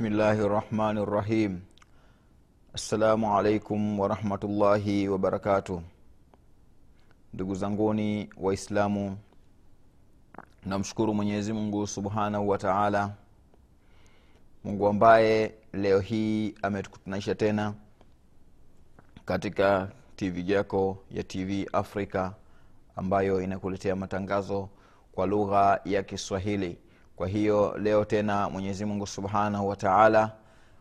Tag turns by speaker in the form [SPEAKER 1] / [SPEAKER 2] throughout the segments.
[SPEAKER 1] Bismillahi rahmani rahim. Assalamu alaikum warahmatullahi wabarakatuh. Ndugu zanguni Waislamu, namshukuru Mwenyezi Mungu subhanahu wa taala, Mungu ambaye leo hii ametukutanisha tena katika TV yako ya TV Africa ambayo inakuletea matangazo kwa lugha ya Kiswahili. Kwa hiyo leo tena Mwenyezi Mungu subhanahu wa taala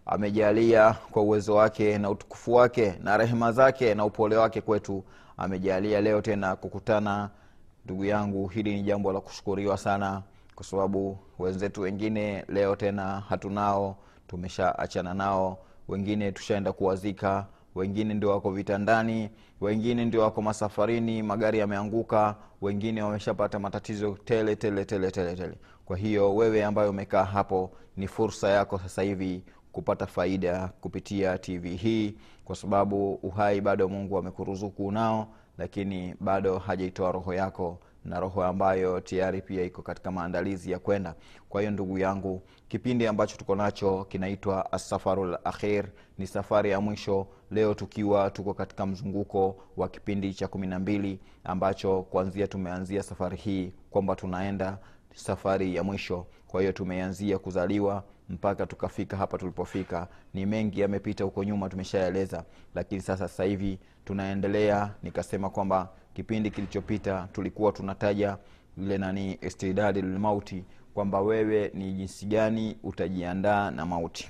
[SPEAKER 1] amejalia kwa uwezo wake na utukufu wake na rehema zake na upole wake kwetu, amejalia leo tena kukutana. Ndugu yangu, hili ni jambo la kushukuriwa sana, kwa sababu wenzetu wengine leo tena hatunao, tumeshaachana nao, wengine tushaenda kuwazika, wengine ndio wako vitandani, wengine ndio wako masafarini, magari yameanguka, wengine wameshapata matatizo tele tele tele tele tele. Kwa hiyo wewe ambayo umekaa hapo, ni fursa yako sasa hivi kupata faida kupitia TV hii, kwa sababu uhai bado Mungu amekuruzuku nao, lakini bado hajaitoa roho yako na roho ambayo tayari pia iko katika maandalizi ya kwenda. Kwa hiyo ndugu yangu, kipindi ambacho tuko nacho kinaitwa Asafarul Akhir, ni safari ya mwisho. Leo tukiwa tuko katika mzunguko wa kipindi cha kumi na mbili ambacho kuanzia tumeanzia safari hii kwamba tunaenda safari ya mwisho. Kwa hiyo tumeanzia kuzaliwa mpaka tukafika hapa tulipofika. Ni mengi yamepita huko nyuma, tumeshaeleza, lakini sasa sasa hivi tunaendelea. Nikasema kwamba kipindi kilichopita tulikuwa tunataja ile nani istidadi kwamba wewe ni jinsi gani utajiandaa na mauti.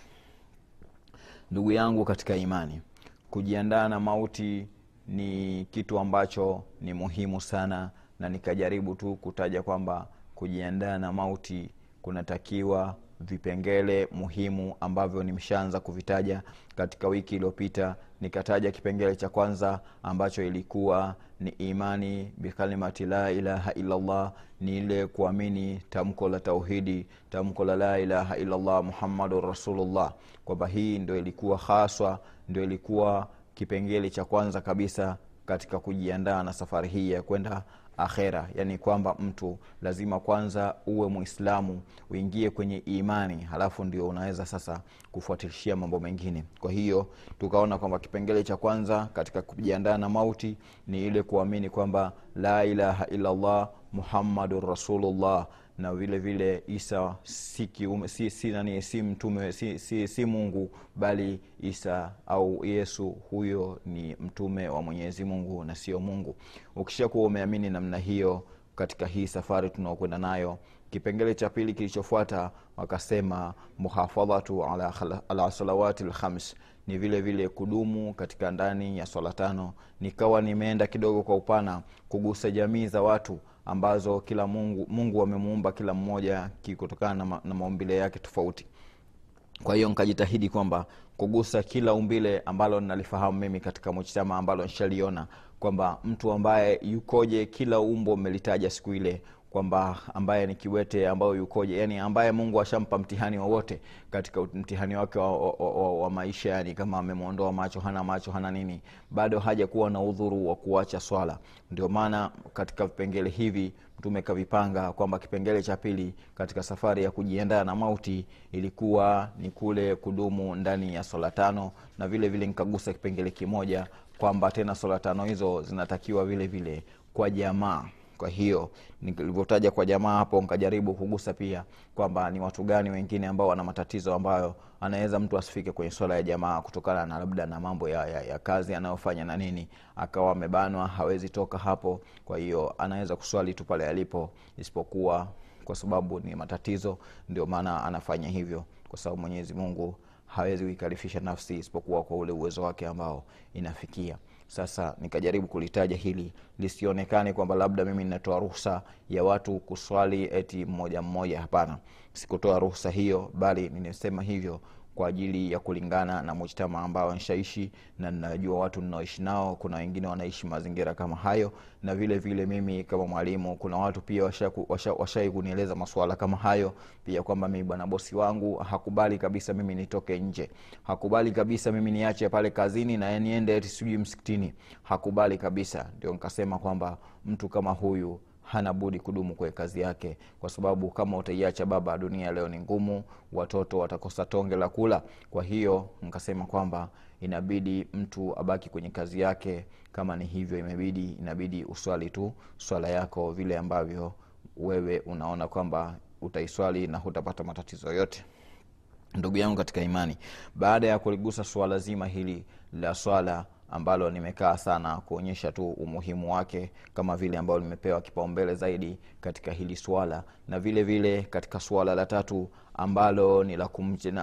[SPEAKER 1] Ndugu yangu katika imani, kujiandaa na mauti ni kitu ambacho ni muhimu sana, na nikajaribu tu kutaja kwamba kujiandaa na mauti kunatakiwa vipengele muhimu ambavyo nimeshaanza kuvitaja katika wiki iliyopita. Nikataja kipengele cha kwanza ambacho ilikuwa ni imani bikalimati la ilaha illallah, ni ile kuamini tamko la tauhidi, tamko la la ilaha illallah muhammadun rasulullah, kwamba hii ndo ilikuwa haswa, ndo ilikuwa kipengele cha kwanza kabisa katika kujiandaa na safari hii ya kwenda akhera, yani kwamba mtu lazima kwanza uwe Muislamu, uingie kwenye imani, halafu ndio unaweza sasa kufuatilishia mambo mengine. Kwa hiyo tukaona kwamba kipengele cha kwanza katika kujiandaa na mauti ni ile kuamini kwamba la ilaha illallah muhammadun rasulullah na vile vile Isa si, kiume, si, si, nani, si mtume si, si, si Mungu bali Isa au Yesu huyo ni mtume wa Mwenyezi Mungu na sio Mungu. Ukishakuwa umeamini namna hiyo katika hii safari tunaokwenda nayo, kipengele cha pili kilichofuata wakasema muhafadhatu ala, ala salawati lkhams ni vile vile kudumu katika ndani ya swala tano. Nikawa nimeenda kidogo kwa upana kugusa jamii za watu ambazo kila Mungu Mungu amemuumba kila mmoja kutokana na, ma, na maumbile yake tofauti. Kwa hiyo nkajitahidi kwamba kugusa kila umbile ambalo nalifahamu mimi katika mujtama ambalo nshaliona kwamba mtu ambaye yukoje, kila umbo mmelitaja siku ile kwamba ambaye ni kiwete ambayo yukoje, yani ambaye Mungu ashampa mtihani wowote katika mtihani wake wa, wa, wa, wa maisha, yani kama amemwondoa macho, hana macho, hana nini, bado hajakuwa na udhuru wa kuacha swala. Ndio maana katika vipengele hivi Mtume kavipanga kwamba kipengele cha pili katika safari ya kujiandaa na mauti ilikuwa ni kule kudumu ndani ya swala tano, na vile vile nikagusa kipengele kimoja kwamba tena swala tano hizo zinatakiwa vile vile kwa jamaa kwa hiyo nilivyotaja kwa jamaa hapo, nkajaribu kugusa pia kwamba ni watu gani wengine ambao wana matatizo ambayo anaweza mtu asifike kwenye swala ya jamaa kutokana na labda na mambo ya, ya, ya kazi anayofanya na nini, akawa amebanwa, hawezi toka hapo. Kwa hiyo anaweza kuswali tu pale alipo, isipokuwa kwa sababu ni matatizo, ndio maana anafanya hivyo, kwa sababu Mwenyezi Mungu hawezi kuikalifisha nafsi isipokuwa kwa ule uwezo wake ambao inafikia. Sasa nikajaribu kulitaja hili lisionekane kwamba labda mimi ninatoa ruhusa ya watu kuswali eti mmoja mmoja. Hapana, sikutoa ruhusa hiyo, bali nimesema hivyo kwa ajili ya kulingana na mujtama ambao nshaishi na najua watu ninaoishi nao kuna wengine wanaishi mazingira kama hayo na vile vile mimi kama mwalimu kuna watu pia washai washa, washa kunieleza masuala kama hayo pia kwamba mimi bwana bosi wangu hakubali kabisa mimi nitoke nje. Hakubali kabisa mimi niache pale kazini na niende sijui msikitini. Hakubali kabisa. Ndio nikasema kwamba mtu kama huyu hana budi kudumu kwenye kazi yake kwa sababu kama utaiacha baba dunia leo ni ngumu watoto watakosa tonge la kula. Kwa hiyo nkasema kwamba inabidi mtu abaki kwenye kazi yake. Kama ni hivyo imebidi inabidi uswali tu swala yako vile ambavyo wewe unaona kwamba utaiswali na hutapata matatizo yote. Ndugu yangu katika imani baada ya kuligusa suala zima hili la swala ambalo nimekaa sana kuonyesha tu umuhimu wake kama vile ambalo limepewa kipaumbele zaidi katika hili swala. Na vile vile katika suala la tatu ambalo ni la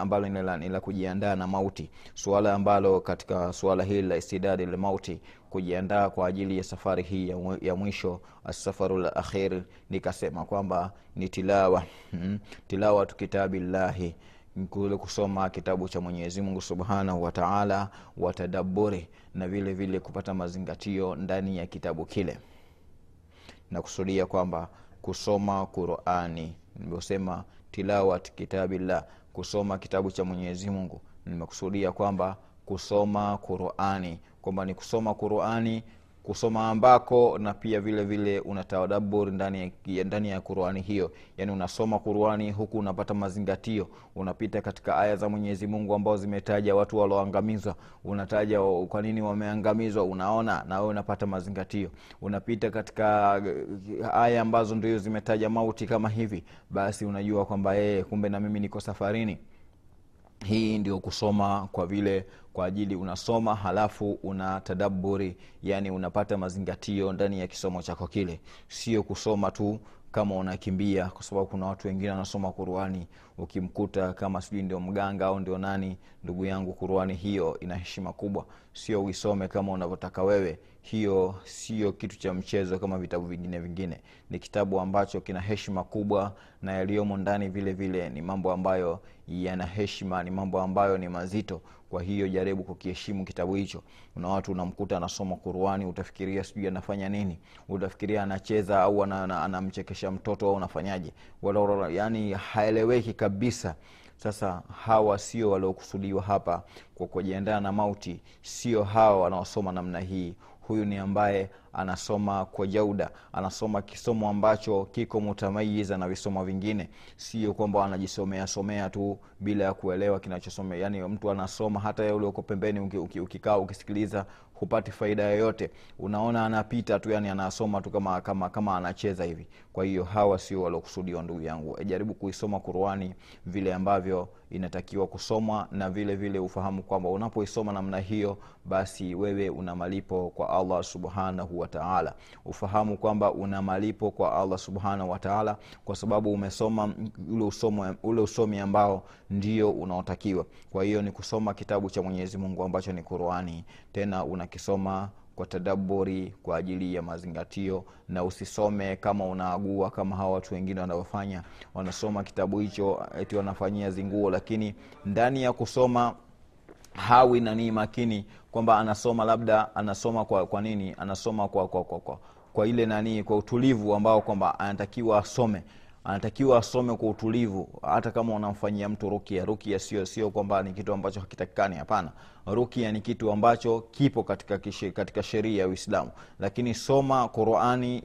[SPEAKER 1] ambalo ni la, kujiandaa na mauti. Suala ambalo katika suala hili la istidadi la mauti kujiandaa kwa ajili ya safari hii ya, ya mwisho asafaru la akhir nikasema kwamba ni tilawa. Hmm, tilawatu kitabillahi kule kusoma kitabu cha mwenyezi mungu subhanahu wataala watadaburi na vile vile kupata mazingatio ndani ya kitabu kile. Na kusudia kwamba kusoma qurani nilivyosema tilawat kitabillah kusoma kitabu cha mwenyezi mungu. Nimekusudia kwamba kusoma qurani kwamba ni kusoma qurani kusoma ambako na pia vile vile unatadabur ndani ya, ndani ya qurani hiyo. Yani unasoma qurani huku unapata mazingatio. Unapita katika aya za mwenyezi mungu ambao zimetaja watu walioangamizwa. Unataja kwa nini wameangamizwa. Unaona na wewe unapata mazingatio. Unapita katika aya ambazo ndio zimetaja mauti kama hivi. Basi unajua kwamba yeye kumbe na mimi niko safarini hii ndio kusoma kwa vile kwa ajili unasoma halafu una tadaburi yani unapata mazingatio ndani ya kisomo chako kile. Sio kusoma tu kama unakimbia kwa sababu kuna watu wengine wanasoma kuruani ukimkuta kama sijui ndio mganga au ndio nani ndugu yangu kuruani hiyo ina heshima kubwa. Sio uisome kama unavyotaka wewe. Hiyo sio kitu cha mchezo kama vitabu vingine vingine. Ni kitabu ambacho kina heshima kubwa na yaliyomo ndani vile vile ni mambo ambayo yana heshima ni mambo ambayo ni mazito. Kwa hiyo jaribu kukiheshimu kitabu hicho. Kuna watu unamkuta anasoma kuruani utafikiria sijui anafanya nini. Utafikiria anacheza au anamchekesha mtoto au unafanyaje yani haeleweki kabisa. Sasa hawa sio waliokusudiwa hapa kwa kujiandaa na mauti. Sio hawa wanaosoma namna hii. Huyu ni ambaye anasoma kwa jauda anasoma kisomo ambacho kiko mutamayiza na visomo vingine. Sio kwamba anajisomea somea tu bila ya kuelewa kinachosomea yani mtu anasoma hata ule uko pembeni ukikaa uki, uki, ukisikiliza hupati faida yoyote. Unaona anapita tu yani anasoma tu kama kama kama anacheza hivi. Kwa hiyo hawa sio waliokusudiwa ndugu yangu. Jaribu kuisoma qurani vile ambavyo inatakiwa kusomwa na vile vile ufahamu kwamba unapoisoma namna hiyo basi wewe una malipo kwa allah subhanahu wataala ufahamu kwamba una malipo kwa allah subhanahu wataala kwa sababu umesoma ule usomo, ule usomi ambao ndio unaotakiwa. Kwa hiyo ni kusoma kitabu cha mwenyezi mungu ambacho ni qurani. Tena unakisoma kwa tadaburi kwa ajili ya mazingatio. Na usisome kama unaagua kama hawa watu wengine wanavyofanya. Wanasoma kitabu hicho eti wanafanyia zinguo. Lakini ndani ya kusoma hawi nanii makini kwamba anasoma labda anasoma kwa kwa nini? Anasoma kwa kwa, kwa, kwa, kwa ile nanii kwa utulivu ambao kwamba anatakiwa asome. Anatakiwa asome kwa utulivu. Hata kama unamfanyia mtu rukia rukia sio sio kwamba ni kitu ambacho hakitakikani. Hapana rukia ni kitu ambacho kipo katika, katika sheria ya uislamu. Lakini soma qurani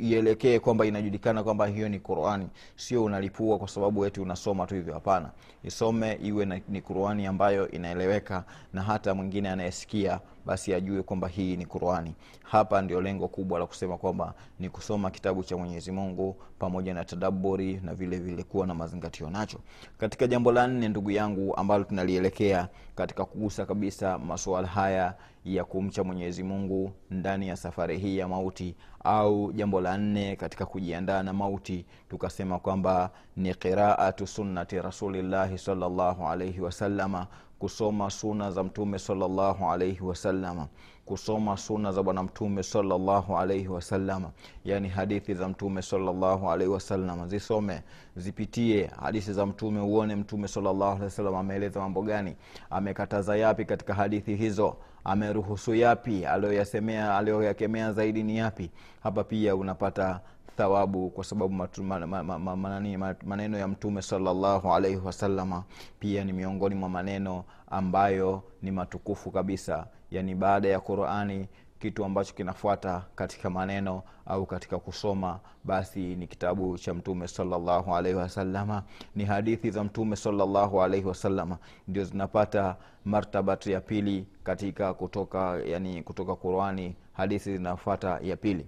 [SPEAKER 1] ielekee kwamba inajulikana kwamba hiyo ni qurani. Sio unalipua kwa sababu eti unasoma tu hivyo hapana. Isome iwe na, ni qurani ambayo inaeleweka na hata mwingine anayesikia basi ajue kwamba hii ni qurani. Hapa ndio lengo kubwa la kusema kwamba ni kusoma kitabu cha mwenyezi mungu pamoja na tadaburi na vile vile kuwa na mazingatio nacho. Katika jambo la nne ndugu yangu ambalo tunalielekea katika kugusa kabisa masuala haya ya kumcha mwenyezi mungu ndani ya safari hii ya mauti au jambo la nne katika kujiandaa na mauti tukasema kwamba ni qiraatu sunnati rasulillahi salllahu alaihi wasalama kusoma suna za mtume salllahu alaihi wasalama kusoma suna za bwana mtume salllahu alaihi wasalama yaani hadithi za mtume salllahu alaihi wasalama zisome zipitie hadithi za mtume uone mtume salllahu ameeleza mambo gani amekataza yapi katika hadithi hizo ameruhusu yapi aliyoyasemea aliyoyakemea zaidi ni yapi. Hapa pia unapata thawabu kwa sababu matu, man, man, man, man, maneno ya mtume salllahu alaihi wasalama pia ni miongoni mwa maneno ambayo ni matukufu kabisa. Yani baada ya qurani kitu ambacho kinafuata katika maneno au katika kusoma basi ni kitabu cha mtume salllahu alaihi wasalama ni hadithi za mtume salllahu alaihi wasalama ndio zinapata martabatu ya pili katika kutoka yani kutoka qurani. Hadithi zinafuata ya pili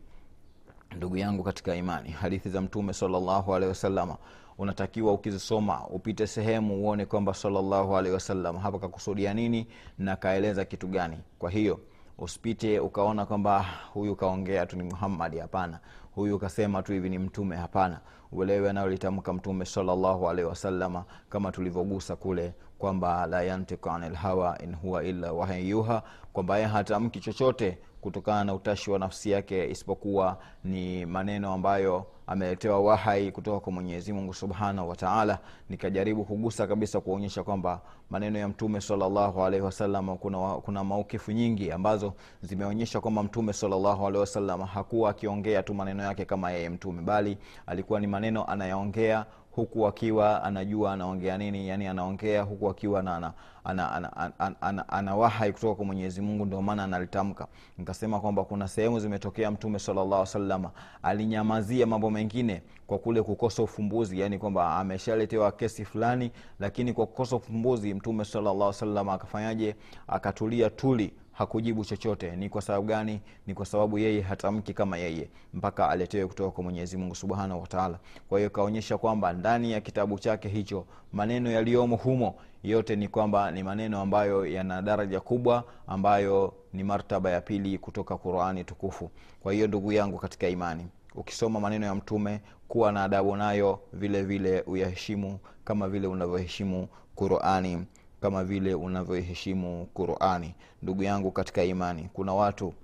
[SPEAKER 1] ndugu yangu katika imani hadithi za mtume salllahu alehi wasalama unatakiwa ukizisoma upite sehemu uone kwamba salllahu alehi wasallam hapa kakusudia nini na kaeleza kitu gani. Kwa hiyo usipite ukaona kwamba huyu kaongea tu ni muhammadi hapana. Huyu kasema tu hivi ni mtume. Hapana. Uelewe anayolitamka mtume salllahu alehi wasalama kama tulivyogusa kule kwamba la yantiku ani lhawa in huwa illa wahyuha kwamba ye hatamki chochote kutokana na utashi wa nafsi yake isipokuwa ni maneno ambayo ameletewa wahai kutoka kwa mwenyezi mungu subhanahu wataala nikajaribu kugusa kabisa kuonyesha kwamba maneno ya mtume salllahu alaihi wasallam kuna, kuna maukifu nyingi ambazo zimeonyesha kwamba mtume salllahu alaihi wasallam hakuwa akiongea tu maneno yake kama yeye mtume bali alikuwa ni maneno anayaongea huku akiwa anajua anaongea nini yani anaongea huku akiwa na ana, ana, wahai kutoka kwa mwenyezi mungu ndio maana analitamka. Nikasema kwamba kuna sehemu zimetokea mtume salllah salama alinyamazia mambo mengine kwa kule kukosa ufumbuzi yani kwamba ameshaletewa kesi fulani lakini kwa kukosa ufumbuzi mtume salllah salama akafanyaje? Akatulia tuli hakujibu chochote. Ni kwa sababu gani? Ni kwa sababu yeye hatamki kama yeye mpaka aletewe kutoka kwa mwenyezi mungu subhanahu wataala kwa hiyo kaonyesha kwamba ndani ya kitabu chake hicho maneno yaliyomo humo yote ni kwamba ni maneno ambayo yana daraja kubwa ambayo ni martaba ya pili kutoka qurani tukufu. Kwa hiyo ndugu yangu katika imani ukisoma maneno ya mtume kuwa na adabu nayo vile vile uyaheshimu kama vile unavyoheshimu qurani kama vile unavyoheshimu qurani ndugu yangu katika imani. Kuna watu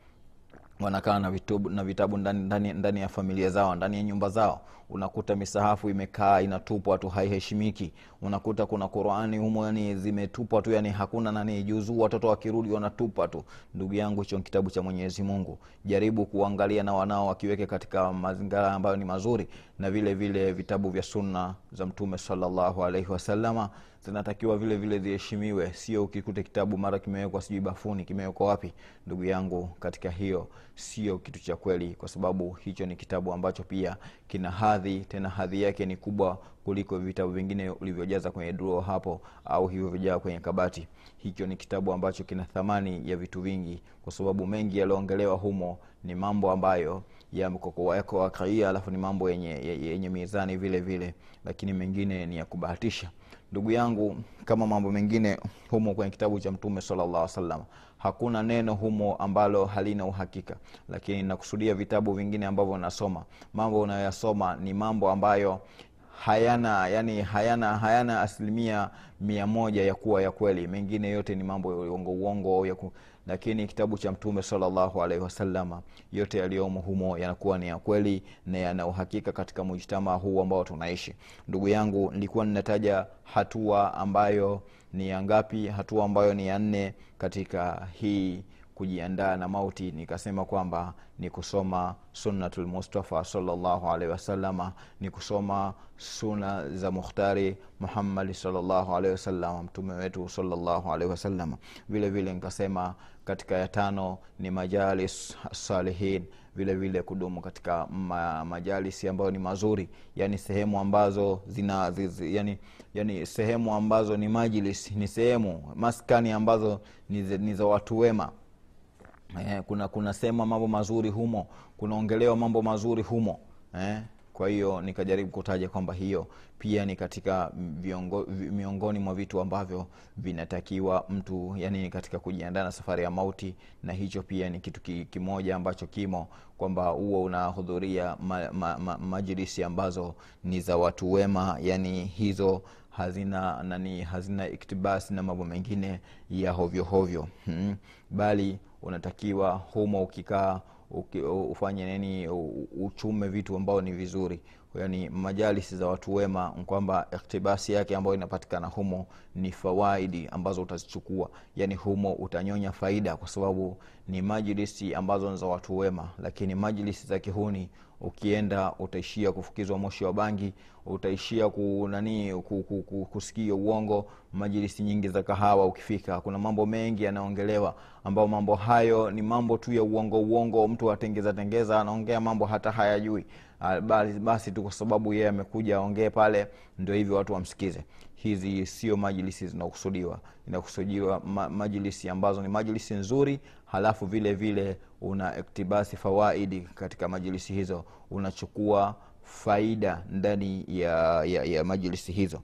[SPEAKER 1] wanakaa na vitabu, na vitabu ndani, ndani, ndani ya familia zao ndani ya nyumba zao. Unakuta misahafu imekaa inatupwa tu haiheshimiki. Unakuta kuna qurani humo yani zimetupwa tu yani hakuna nani juzuu watoto wakirudi wanatupa tu. Ndugu yangu hicho kitabu cha mwenyezi mungu. Jaribu kuangalia na wanao wakiweke katika mazingira ambayo ni mazuri na vile vile vitabu vya sunna za mtume salllahu alaihi wasalama zinatakiwa vile vile ziheshimiwe. Sio ukikute kitabu mara kimewekwa sijui bafuni kimewekwa wapi ndugu yangu katika hiyo sio kitu cha kweli kwa sababu hicho ni kitabu ambacho pia kina hadhi tena hadhi yake ni kubwa kuliko vitabu vingine ulivyojaza kwenye druo hapo au hivyo kwenye kabati. Hicho ni kitabu ambacho kina thamani ya vitu vingi kwa sababu mengi yaliyoongelewa humo ni mambo ambayo yako wakaia alafu ni mambo yenye, yenye mizani vile vile lakini mengine ni ya kubahatisha ndugu yangu kama mambo mengine humo kwenye kitabu cha mtume salllah salam hakuna neno humo ambalo halina uhakika. Lakini nakusudia vitabu vingine ambavyo nasoma. Mambo unayoyasoma ni mambo ambayo hayana yani hayana hayana asilimia mia moja ya kuwa ya kweli. Mengine yote ni mambo ya uongo uongo ya ku, lakini kitabu cha mtume salllahu alaihi wasalama yote yaliyomo humo yanakuwa ni ya kweli na yana uhakika katika mujtamaa huu ambao tunaishi. Ndugu yangu nilikuwa ninataja hatua ambayo ni ya ngapi hatua ambayo ni ya nne katika hii kujiandaa na mauti. Nikasema kwamba ni kusoma sunnatu lmustafa salllahu alaihi wasalama ni kusoma suna za mukhtari muhammadi salllahu alaihi wasalama mtume wetu salllahu alaihi wasalama vile vile nikasema katika ya tano ni majalis salihin vile vile kudumu katika ma, majalisi ambayo ni mazuri. Yani sehemu ambazo zina zizi, yani, yani sehemu ambazo ni majlis ni sehemu maskani ambazo ni za watu wema eh, kuna kuna mambo mazuri humo kunaongelewa mambo mazuri humo eh, kwa hiyo nikajaribu kutaja kwamba hiyo pia ni katika viongo, miongoni mwa vitu ambavyo vinatakiwa mtu yani katika kujiandaa na safari ya mauti na hicho pia ni kitu ki, kimoja ambacho kimo kwamba huo unahudhuria ma, ma, ma, majlisi ambazo ni za watu wema yani hizo hazina nani hazina iktibasi na mambo mengine ya hovyo hovyo. Hmm. bali unatakiwa humo ukikaa ufanye nini uchume vitu ambao ni vizuri. Yani majalisi za watu wema kwamba iktibasi yake ambayo inapatikana humo ni fawaidi ambazo utazichukua. Yani humo utanyonya faida kwa sababu ni majlisi ambazo ni za watu wema. Lakini majlisi za kihuni ukienda utaishia kufukizwa moshi wa bangi utaishia kunani kusikia uongo majilisi nyingi za kahawa ukifika. Kuna mambo mengi yanaongelewa ambao mambo hayo ni mambo tu ya uongo uongo mtu atengeza tengeza anaongea mambo hata hayajui. Basi tu kwa sababu yeye amekuja aongee pale ndio hivyo watu wamsikize hizi sio majlisi zinakusudiwa. Inakusudiwa ma, majlisi ambazo ni majlisi nzuri halafu vile vile una iktibasi fawaidi katika majlisi hizo. Unachukua faida ndani ya, ya, ya majlisi hizo.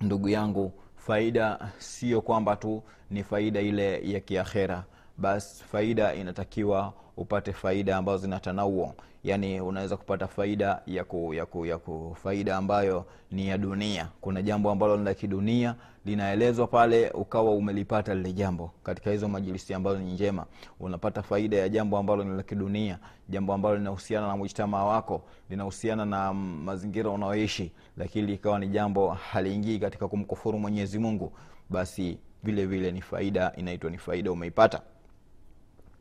[SPEAKER 1] Ndugu yangu faida sio kwamba tu ni faida ile ya kiakhera. Basi faida inatakiwa upate faida ambazo zina tanauo yani unaweza kupata faida ya ku, ya ku, ya ku faida ambayo ni ya dunia. Kuna jambo ambalo ni la kidunia linaelezwa pale ukawa umelipata lile jambo. Katika hizo majilisi ambazo ni njema unapata faida ya jambo ambalo ni la kidunia jambo ambalo linahusiana na mujtamaa wako linahusiana na mazingira unaoishi lakini ikawa ni jambo haliingii katika kumkufuru mwenyezi mungu basi vile vile ni faida inaitwa ni faida umeipata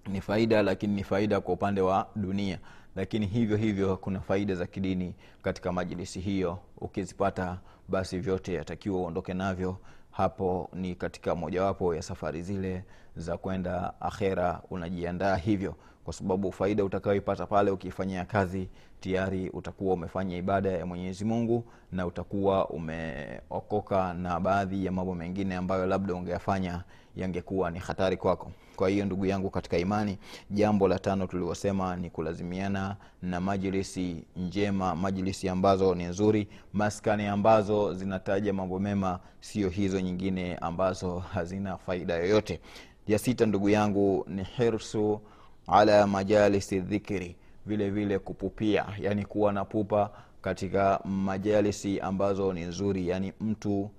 [SPEAKER 1] ni faida lakini ni faida kwa upande wa dunia. Lakini hivyo hivyo kuna faida za kidini katika majilisi hiyo. Ukizipata basi vyote yatakiwa uondoke navyo. Hapo ni katika mojawapo ya safari zile za kwenda akhera unajiandaa hivyo kwa sababu faida utakayoipata pale ukiifanyia kazi tayari utakuwa umefanya ibada ya mwenyezi mungu na utakuwa umeokoka na baadhi ya mambo mengine ambayo labda ungeyafanya yangekuwa ni hatari kwako. Kwa hiyo ndugu yangu katika imani jambo la tano tuliosema ni kulazimiana na majlisi njema majlisi ambazo ni nzuri maskani ambazo zinataja mambo mema sio hizo nyingine ambazo hazina faida yoyote. Ya sita ndugu yangu ni hirsu ala majalisi dhikri vile vile kupupia yani kuwa na pupa katika majalisi ambazo ni nzuri yani mtu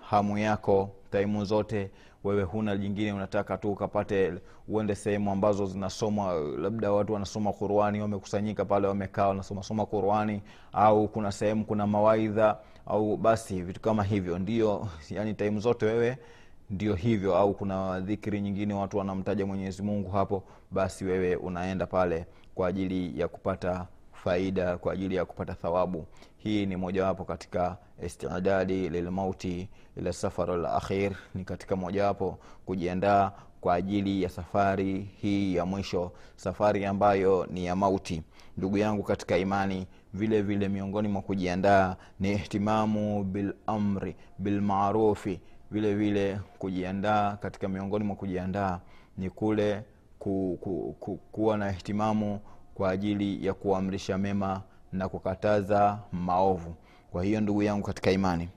[SPEAKER 1] hamu yako taimu zote wewe huna jingine unataka tu ukapate uende sehemu ambazo zinasomwa labda watu wanasoma qurani wamekusanyika pale wamekaa wanasomasoma qurani au kuna sehemu kuna mawaidha au basi vitu kama hivyo. Ndio yani taimu zote wewe ndio hivyo au kuna dhikiri nyingine watu wanamtaja mwenyezi mungu hapo basi wewe unaenda pale kwa ajili ya kupata faida kwa ajili ya kupata thawabu. Hii ni mojawapo katika istidadi lilmauti ila safar lakhir ni katika mojawapo kujiandaa kwa ajili ya safari hii ya mwisho safari ambayo ni ya mauti. Ndugu yangu katika imani vile vile miongoni mwa kujiandaa ni ihtimamu bilamri bilmarufi vile vile kujiandaa katika miongoni mwa kujiandaa ni kule ku, ku, ku, kuwa na ihtimamu kwa ajili ya kuamrisha mema na kukataza maovu. Kwa hiyo ndugu yangu katika imani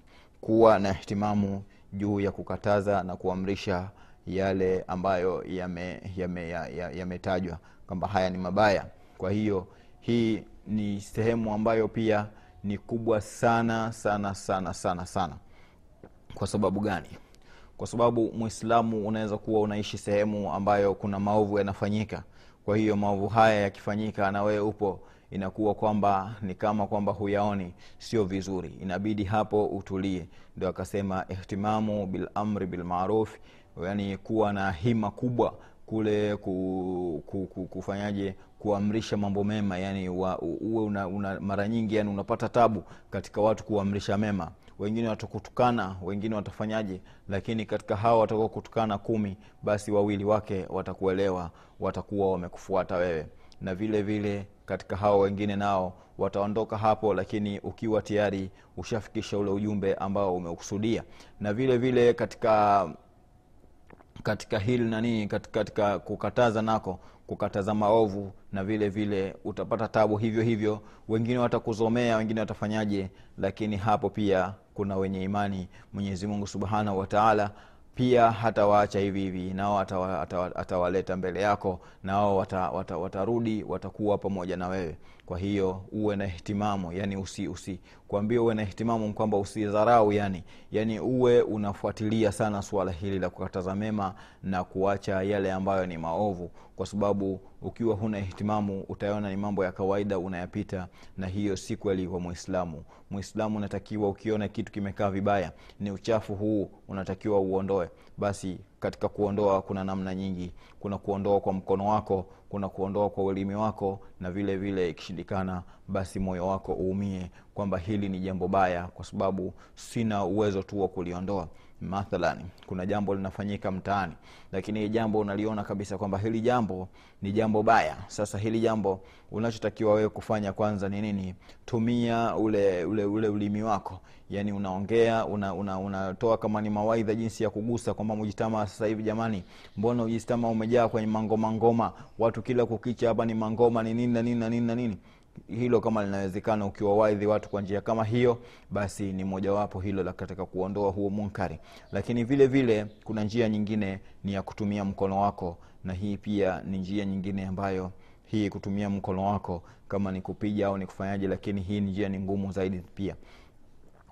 [SPEAKER 1] kuwa na ihtimamu juu ya kukataza na kuamrisha yale ambayo yametajwa yame, yame, kwamba haya ni mabaya. Kwa hiyo hii ni sehemu ambayo pia ni kubwa sana sana sana sana sana kwa sababu gani? Kwa sababu mwislamu unaweza kuwa unaishi sehemu ambayo kuna maovu yanafanyika. Kwa hiyo maovu haya yakifanyika na wewe upo inakuwa kwamba ni kama kwamba huyaoni sio vizuri. Inabidi hapo utulie. Ndio akasema ihtimamu bilamri bilmaruf yani kuwa na hima kubwa kule ku, ku, ku, kufanyaje? Kuamrisha mambo mema yani uwe una, una, mara nyingi yani unapata tabu katika watu kuamrisha mema wengine watakutukana wengine watafanyaje lakini katika hawa watakaokutukana kumi basi wawili wake watakuelewa watakuwa wamekufuata wewe. Na vile vile katika hao wengine nao wataondoka hapo lakini ukiwa tayari ushafikisha ule ujumbe ambao umeukusudia na vile vile katika katika hili katika, katika kukataza nako kukataza maovu na vile vile utapata tabu hivyo hivyo. Wengine watakuzomea wengine watafanyaje lakini hapo pia kuna wenye imani mwenyezi mungu subhanahu wataala pia hatawaacha hivi hivi nao atawa- atawa- atawaleta mbele yako nao wata, wata, watarudi watakuwa pamoja na wewe. Kwa hiyo uwe na ihtimamu yani usi, usi kuambia uwe na ihtimamu kwamba usidharau yani yani uwe unafuatilia sana suala hili la kukataza mema na kuacha yale ambayo ni maovu kwa sababu ukiwa huna ihtimamu utaona ni mambo ya kawaida unayapita na hiyo si kweli kwa mwislamu mwislamu unatakiwa ukiona kitu kimekaa vibaya ni uchafu huu unatakiwa uondoe. Basi katika kuondoa kuna namna nyingi. Kuna kuondoa kwa mkono wako kuna kuondoa kwa ulimi wako na vile vile ikishindikana basi moyo wako uumie kwamba hili ni jambo baya kwa sababu sina uwezo tu wa kuliondoa mathalan kuna jambo linafanyika mtaani lakini jambo unaliona kabisa kwamba hili jambo ni jambo baya. Sasa hili jambo unachotakiwa wewe kufanya kwanza ni nini? Tumia ule ule ule ulimi wako. Yani unaongea unatoa una, una kama ni mawaidha jinsi ya kugusa kwamba mujitamaa sasa hivi jamani mbona ujitamaa umejaa kwenye mangoma ngoma watu kila kukicha hapa ni mangoma ni nini na nini na nini na nini hilo kama linawezekana ukiwawaidhi watu kwa njia kama hiyo basi ni mojawapo hilo la katika kuondoa huo munkari. Lakini vile vile kuna njia nyingine ni ya kutumia mkono wako na hii pia ni njia nyingine ambayo hii kutumia mkono wako kama ni kupiga au ni kufanyaje lakini hii njia ni ngumu zaidi pia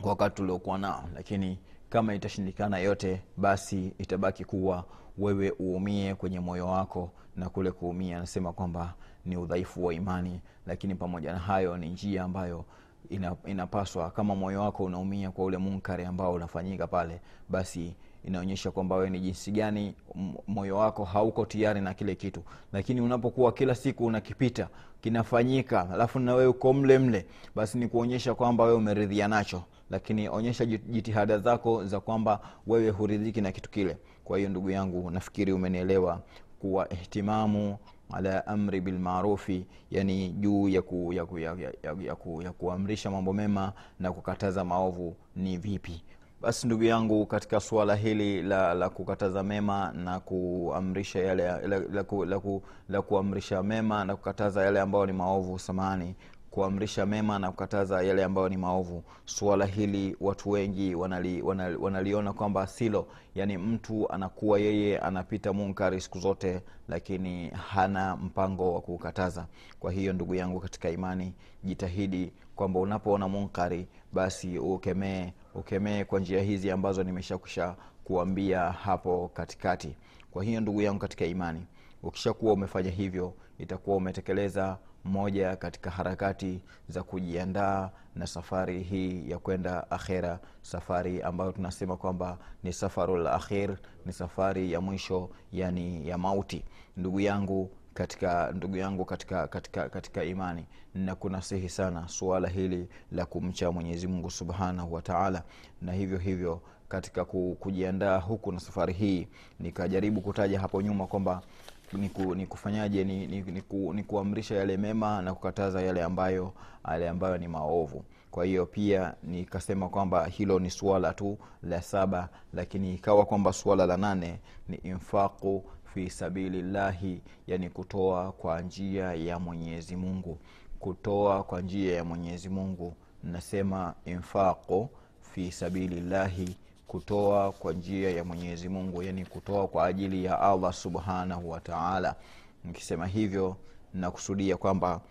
[SPEAKER 1] kwa wakati uliokuwa nao. Lakini kama itashindikana yote basi itabaki kuwa wewe uumie kwenye moyo wako na kule kuumia. Anasema kwamba ni udhaifu wa imani lakini pamoja na hayo ni njia ambayo ina, inapaswa kama moyo wako unaumia kwa ule munkari ambao unafanyika pale basi inaonyesha kwamba wewe ni jinsi gani moyo wako hauko tayari na kile kitu. Lakini unapokuwa kila siku unakipita kinafanyika alafu na wewe uko mle mle basi ni kuonyesha kwamba wewe umeridhia nacho. Lakini onyesha jitihada zako za kwamba wewe huridhiki na kitu kile. Kwa hiyo ndugu yangu nafikiri umenielewa kuwa ihtimamu ala amri bilmarufi yani juu ya, ku, ya, ku, ya, ya, ya, ku, ya kuamrisha mambo mema na kukataza maovu ni vipi. Basi ndugu yangu katika suala hili la, la kukataza mema na kuamrisha yale la, la, la, la, la, la kuamrisha mema na kukataza yale ambayo ni maovu samani kuamrisha mema na kukataza yale ambayo ni maovu. Suala hili watu wengi wanali, wanali, wanaliona kwamba silo. Yaani mtu anakuwa yeye anapita munkari siku zote lakini hana mpango wa kukataza kwa hiyo ndugu yangu katika imani jitahidi kwamba unapoona munkari basi ukemee ukemee kwa njia hizi ambazo nimeshakusha kuambia hapo katikati. Kwa hiyo ndugu yangu katika imani ukishakuwa umefanya hivyo itakuwa umetekeleza moja katika harakati za kujiandaa na safari hii ya kwenda akhera. Safari ambayo tunasema kwamba ni safarul akhir ni safari ya mwisho yani ya mauti. Ndugu yangu katika ndugu yangu katika katika katika imani na kunasihi sana suala hili la kumcha mwenyezi mungu subhanahu wa taala. Na hivyo hivyo katika kujiandaa huku na safari hii nikajaribu kutaja hapo nyuma kwamba ni, ku, ni kufanyaje ni, ni, ni, ku, ni kuamrisha yale mema na kukataza yale ambayo yale ambayo ni maovu. Kwa hiyo pia nikasema kwamba hilo ni suala tu la saba lakini ikawa kwamba suala la nane ni infaqu fi sabilillahi yani kutoa kwa njia ya mwenyezi mungu. Kutoa kwa njia ya mwenyezi mungu nasema infaqu fi sabilillahi kutoa kwa njia ya mwenyezi mungu yani kutoa kwa ajili ya allah subhanahu wa taala. Nikisema hivyo nakusudia kwamba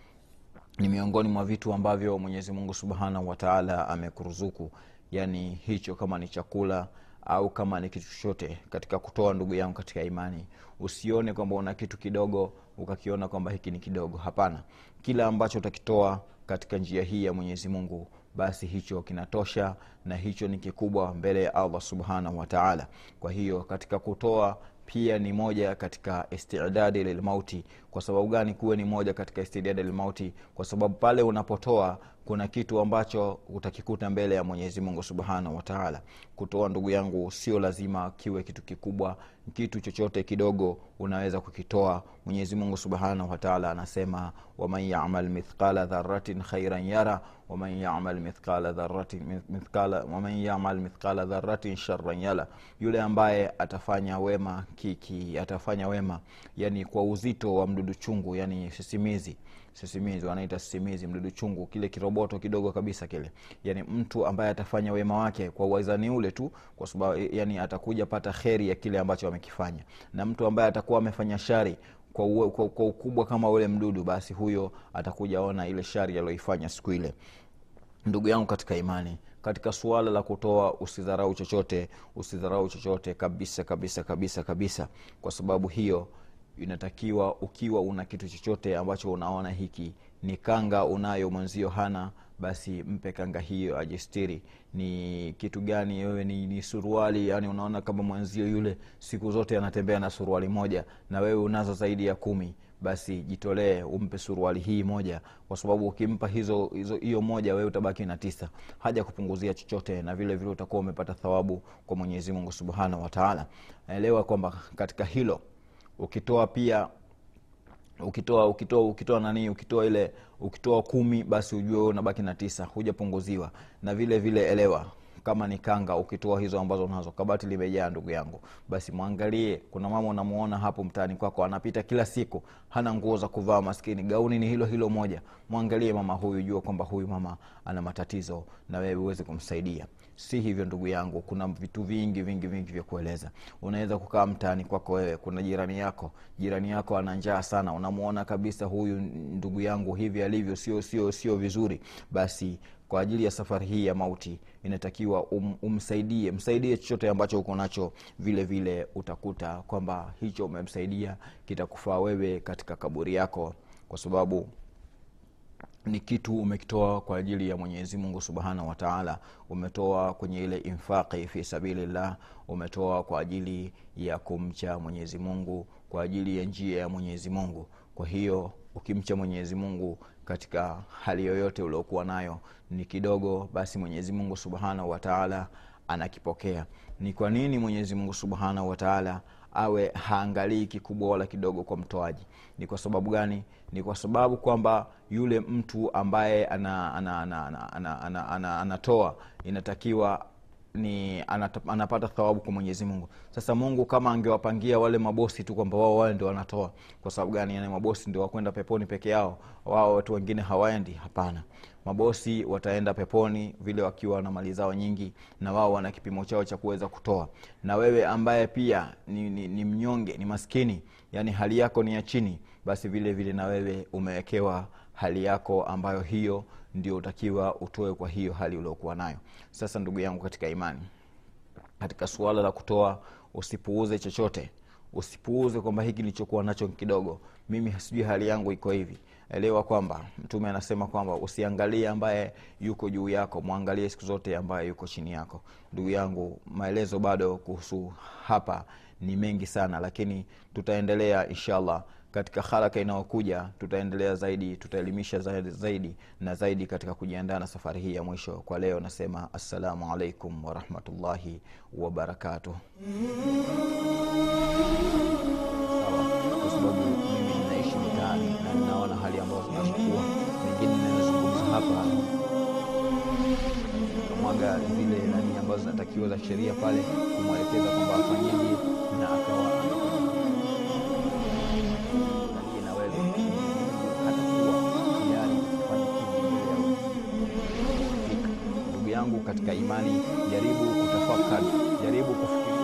[SPEAKER 1] ni miongoni mwa vitu ambavyo mwenyezi mungu subhanahu wataala amekuruzuku yani hicho kama ni chakula au kama ni kitu chochote katika kutoa ndugu yangu katika imani. Usione kwamba una kitu kidogo ukakiona kwamba hiki ni kidogo. Hapana. Kila ambacho utakitoa katika njia hii ya mwenyezi mungu basi hicho kinatosha na hicho ni kikubwa mbele ya allah subhanahu wataala kwa hiyo katika kutoa pia ni moja katika istidadi lilmauti kwa sababu gani kuwe ni moja katika istidadi lilmauti kwa sababu pale unapotoa kuna kitu ambacho utakikuta mbele ya mwenyezi mungu subhanahu wataala kutoa ndugu yangu sio lazima kiwe kitu kikubwa. Kitu chochote kidogo unaweza kukitoa. Mwenyezi mungu subhanahu wataala anasema waman yamal mithqala dharatin khairan yara waman yamal mithqala dharatin sharran yala yule ambaye atafanya wema kiki atafanya wema yani kwa uzito wa mdudu chungu yani sisimizi sisimizi wanaita sisimizi mdudu chungu kile kiroboto kidogo kabisa kile. Yani mtu ambaye atafanya wema wake kwa uwazani ule tu kwa sababu yani atakuja pata kheri ya kile ambacho amekifanya. Na mtu ambaye atakuwa amefanya shari kwa, uwe, kwa, kwa ukubwa kama ule mdudu basi huyo atakuja ona ile shari aliyoifanya siku ile. Ndugu yangu katika imani katika suala la kutoa usidharau chochote usidharau chochote kabisa kabisa kabisa kabisa kwa sababu hiyo inatakiwa ukiwa una kitu chochote ambacho unaona hiki ni kanga unayo mwenzio hana basi mpe kanga hiyo ajistiri. Ni kitu gani wewe ni, ni suruali yani unaona kama mwenzio yule siku zote anatembea na suruali moja na wewe unazo zaidi ya kumi basi jitolee umpe suruali hii moja kwa sababu ukimpa hizo hiyo moja wewe utabaki na tisa. Haja kupunguzia chochote na vile vile utakuwa umepata thawabu kwa mwenyezi mungu subhanahu wataala elewa kwamba katika hilo ukitoa pia ukitoa ukitoa ukitoa nani ukitoa ile ukitoa kumi basi ujue unabaki na tisa hujapunguziwa. Na vile vile elewa kama ni kanga ukitoa hizo ambazo unazo. Kabati limejaa ndugu yangu. Basi mwangalie kuna mama unamuona hapo mtaani kwako anapita kila siku hana nguo za kuvaa maskini. Gauni ni hilo hilo moja. Mwangalie mama huyu jua kwamba huyu mama ana matatizo na wewe uweze kumsaidia si hivyo ndugu yangu kuna vitu vingi vingi vingi vya kueleza. Unaweza kukaa mtaani kwako wewe kuna jirani yako. Jirani yako ana njaa sana unamwona kabisa huyu ndugu yangu hivi alivyo sio sio sio vizuri. Basi kwa ajili ya safari hii ya mauti inatakiwa um, umsaidie msaidie chochote ambacho uko nacho vile vile utakuta kwamba hicho umemsaidia kitakufaa wewe katika kaburi yako kwa sababu ni kitu umekitoa kwa ajili ya mwenyezi mungu subhanahu wataala umetoa kwenye ile infaqi fi sabilillah umetoa kwa ajili ya kumcha mwenyezi mungu kwa ajili ya njia ya mwenyezi mungu. Kwa hiyo ukimcha mwenyezi mungu katika hali yoyote uliokuwa nayo ni kidogo basi mwenyezi mungu subhanahu wataala anakipokea. Ni kwa nini mwenyezi mungu subhanahu wataala awe haangalii kikubwa wala kidogo kwa mtoaji. Ni kwa sababu gani? Ni kwa sababu kwamba yule mtu ambaye ana, ana, ana, ana, ana, ana, ana, anatoa inatakiwa ni anata, anapata thawabu kwa mwenyezi mungu. Sasa mungu kama angewapangia wale mabosi tu kwamba wao wale ndio wanatoa kwa sababu gani? Yani mabosi ndio wakwenda peponi peke yao wao watu wengine hawaendi? Hapana. Mabosi wataenda peponi vile wakiwa na mali zao nyingi na wao wana kipimo chao cha kuweza kutoa. Na wewe ambaye pia ni, ni, ni mnyonge ni maskini yani hali yako ni ya chini basi vile vile na wewe umewekewa hali yako ambayo hiyo ndio utakiwa utoe kwa hiyo hali uliokuwa nayo. Sasa ndugu yangu katika imani katika suala la kutoa usipuuze chochote. Usipuuze kwamba hiki nilichokuwa nacho kidogo. Mimi sijui hali yangu iko hivi. Elewa kwamba mtume anasema kwamba usiangalie ambaye yuko juu yako mwangalie siku zote ambaye yuko chini yako. Ndugu yangu maelezo bado kuhusu hapa ni mengi sana lakini tutaendelea inshallah katika haraka inayokuja tutaendelea zaidi tutaelimisha zaidi, na zaidi katika kujiandaa na safari hii ya mwisho kwa leo. Nasema assalamu alaikum warahmatullahi wabarakatuh mtaani na ninaona hali ambayo zinazokuwa mengine ninazungumza hapa mwaga zile nani ambazo zinatakiwa za sheria pale kumwelekeza kwamba afanyeje na akawa katika imani. Jaribu kutafakari jaribu kufikiri